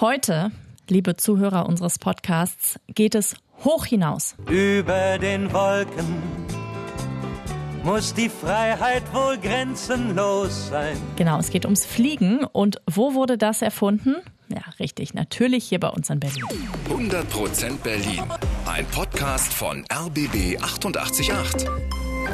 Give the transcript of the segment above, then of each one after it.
Heute, liebe Zuhörer unseres Podcasts, geht es hoch hinaus. Über den Wolken muss die Freiheit wohl grenzenlos sein. Genau, es geht ums Fliegen. Und wo wurde das erfunden? Ja, richtig, natürlich hier bei uns in Berlin. 100% Berlin. Ein Podcast von RBB 888.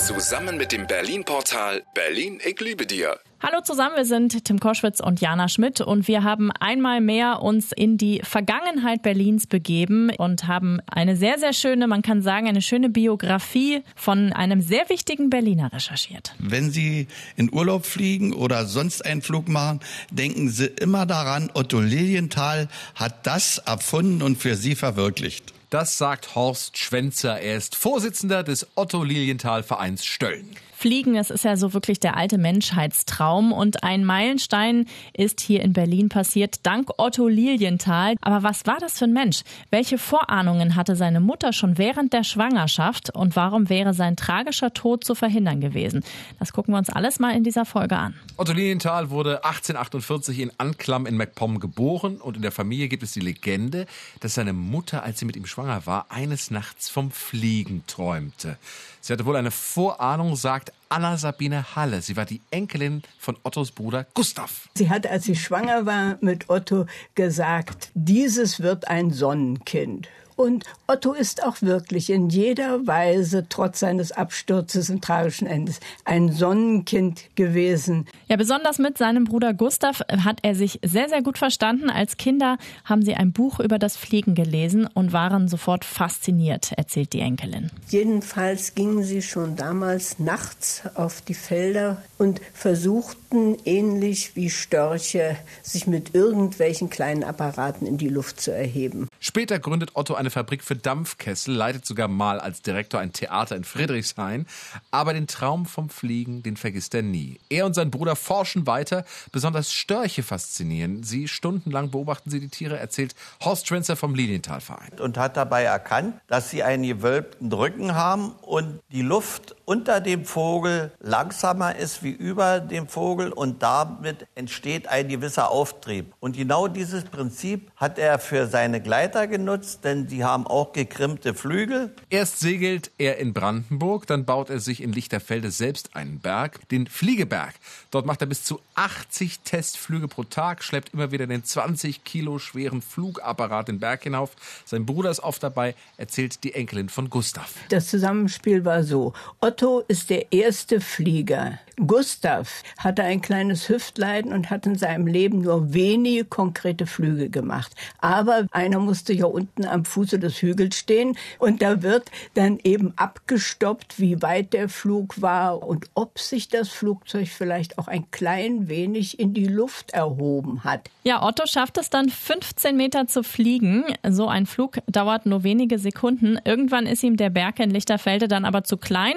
Zusammen mit dem Berlin-Portal Berlin, ich liebe dir. Hallo zusammen, wir sind Tim Koschwitz und Jana Schmidt und wir haben einmal mehr uns in die Vergangenheit Berlins begeben und haben eine sehr, sehr schöne, man kann sagen, eine schöne Biografie von einem sehr wichtigen Berliner recherchiert. Wenn Sie in Urlaub fliegen oder sonst einen Flug machen, denken Sie immer daran, Otto Lilienthal hat das erfunden und für Sie verwirklicht. Das sagt Horst Schwenzer. Er ist Vorsitzender des Otto Lilienthal Vereins Stölln. Fliegen, es ist ja so wirklich der alte Menschheitstraum und ein Meilenstein ist hier in Berlin passiert, dank Otto Lilienthal. Aber was war das für ein Mensch? Welche Vorahnungen hatte seine Mutter schon während der Schwangerschaft und warum wäre sein tragischer Tod zu verhindern gewesen? Das gucken wir uns alles mal in dieser Folge an. Otto Lilienthal wurde 1848 in Anklam in MacPom geboren und in der Familie gibt es die Legende, dass seine Mutter, als sie mit ihm schwanger war, eines Nachts vom Fliegen träumte. Sie hatte wohl eine Vorahnung, sagt Anna Sabine Halle. Sie war die Enkelin von Ottos Bruder Gustav. Sie hat, als sie schwanger war mit Otto, gesagt, dieses wird ein Sonnenkind. Und Otto ist auch wirklich in jeder Weise, trotz seines Absturzes und tragischen Endes, ein Sonnenkind gewesen. Ja, besonders mit seinem Bruder Gustav hat er sich sehr, sehr gut verstanden. Als Kinder haben sie ein Buch über das Fliegen gelesen und waren sofort fasziniert, erzählt die Enkelin. Jedenfalls gingen sie schon damals nachts auf die Felder und versuchten, ähnlich wie Störche, sich mit irgendwelchen kleinen Apparaten in die Luft zu erheben. Später gründet Otto eine Fabrik für Dampfkessel, leitet sogar mal als Direktor ein Theater in Friedrichshain. Aber den Traum vom Fliegen, den vergisst er nie. Er und sein Bruder forschen weiter. Besonders Störche faszinieren sie. Stundenlang beobachten sie die Tiere, erzählt Horst Schwenzer vom Lilienthalverein. Und hat dabei erkannt, dass sie einen gewölbten Rücken haben und die Luft unter dem Vogel langsamer ist wie über dem Vogel und damit entsteht ein gewisser Auftrieb. Und genau dieses Prinzip hat er für seine Gleiter genutzt, denn sie haben auch gekrümmte Flügel. Erst segelt er in Brandenburg, dann baut er sich in Lichterfelde selbst einen Berg, den Fliegeberg. Dort macht er bis zu 80 Testflüge pro Tag, schleppt immer wieder den 20 Kilo schweren Flugapparat den Berg hinauf. Sein Bruder ist oft dabei, erzählt die Enkelin von Gustav. Das Zusammenspiel war so. Otto ist der erste Flieger. Gustav hatte ein kleines Hüftleiden und hat in seinem Leben nur wenige konkrete Flüge gemacht. Aber einer musste ja unten am Fuße des Hügels stehen und da wird dann eben abgestoppt, wie weit der Flug war und ob sich das Flugzeug vielleicht auch ein klein wenig in die Luft erhoben hat. Ja, Otto schafft es dann 15 Meter zu fliegen. So ein Flug dauert nur wenige Sekunden. Irgendwann ist ihm der Berg in Lichterfelde dann aber zu klein.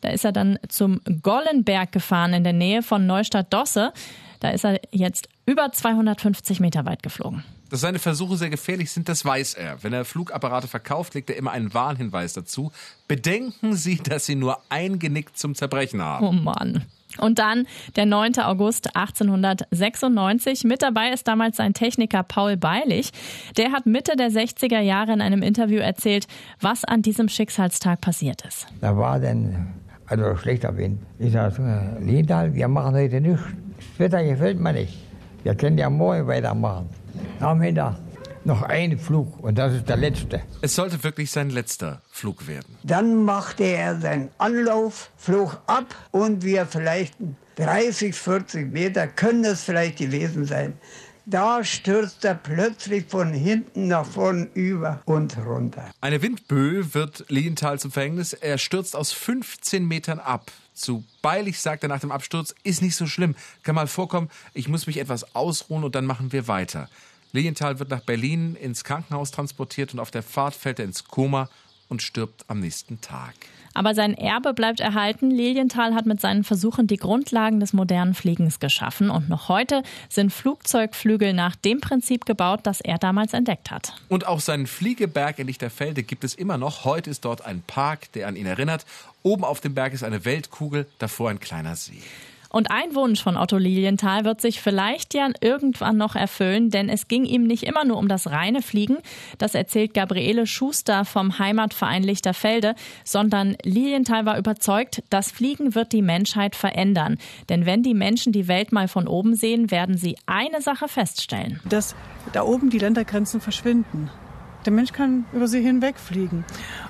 Da ist er dann zum Gollenberg gefahren in der Nähe von Neustadt-Dosse. Da ist er jetzt über 250 Meter weit geflogen. Dass seine Versuche sehr gefährlich sind, das weiß er. Wenn er Flugapparate verkauft, legt er immer einen Warnhinweis dazu. Bedenken Sie, dass Sie nur eingenickt zum Zerbrechen haben. Oh Mann. Und dann der 9. August 1896. Mit dabei ist damals sein Techniker Paul Beilich. Der hat Mitte der 60er Jahre in einem Interview erzählt, was an diesem Schicksalstag passiert ist. Da war dann also schlechter Wind. Ich sage, Lindahl, wir machen heute nichts. Das Wetter gefällt mir nicht. Wir können ja morgen weitermachen. Nachmittag noch ein Flug und das ist der letzte. Es sollte wirklich sein letzter Flug werden. Dann machte er seinen Anlauf, flog ab und wir vielleicht 30, 40 Meter können es vielleicht gewesen sein. Da stürzt er plötzlich von hinten nach vorn über und runter. Eine Windböe wird Lilienthal zum Verhängnis. Er stürzt aus 15 Metern ab. Zu Beilig sagt er nach dem Absturz, ist nicht so schlimm, kann mal vorkommen, ich muss mich etwas ausruhen und dann machen wir weiter. Lilienthal wird nach Berlin ins Krankenhaus transportiert und auf der Fahrt fällt er ins Koma und stirbt am nächsten Tag. Aber sein Erbe bleibt erhalten. Lilienthal hat mit seinen Versuchen die Grundlagen des modernen Fliegens geschaffen und noch heute sind Flugzeugflügel nach dem Prinzip gebaut, das er damals entdeckt hat. Und auch seinen Fliegeberg in Lichterfelde gibt es immer noch. Heute ist dort ein Park, der an ihn erinnert. Oben auf dem Berg ist eine Weltkugel, davor ein kleiner See. Und ein Wunsch von Otto Lilienthal wird sich vielleicht ja irgendwann noch erfüllen, denn es ging ihm nicht immer nur um das reine Fliegen, das erzählt Gabriele Schuster vom Heimatverein Lichterfelde, sondern Lilienthal war überzeugt, das Fliegen wird die Menschheit verändern. Denn wenn die Menschen die Welt mal von oben sehen, werden sie eine Sache feststellen. Dass da oben die Ländergrenzen verschwinden. Der Mensch kann über sie hinwegfliegen.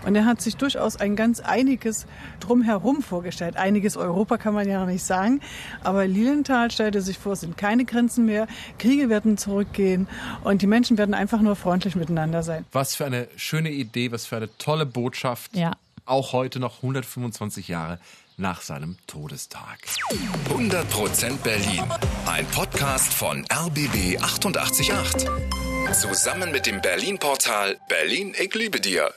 Und er hat sich durchaus ein ganz einiges drumherum vorgestellt. Einiges Europa kann man ja noch nicht sagen. Aber Lilienthal stellte sich vor, es sind keine Grenzen mehr. Kriege werden zurückgehen und die Menschen werden einfach nur freundlich miteinander sein. Was für eine schöne Idee, was für eine tolle Botschaft. Ja. Auch heute noch 125 Jahre nach seinem Todestag. 100% Berlin. Ein Podcast von RBB 888. Zusammen mit dem Berlin-Portal Berlin, ich liebe dir.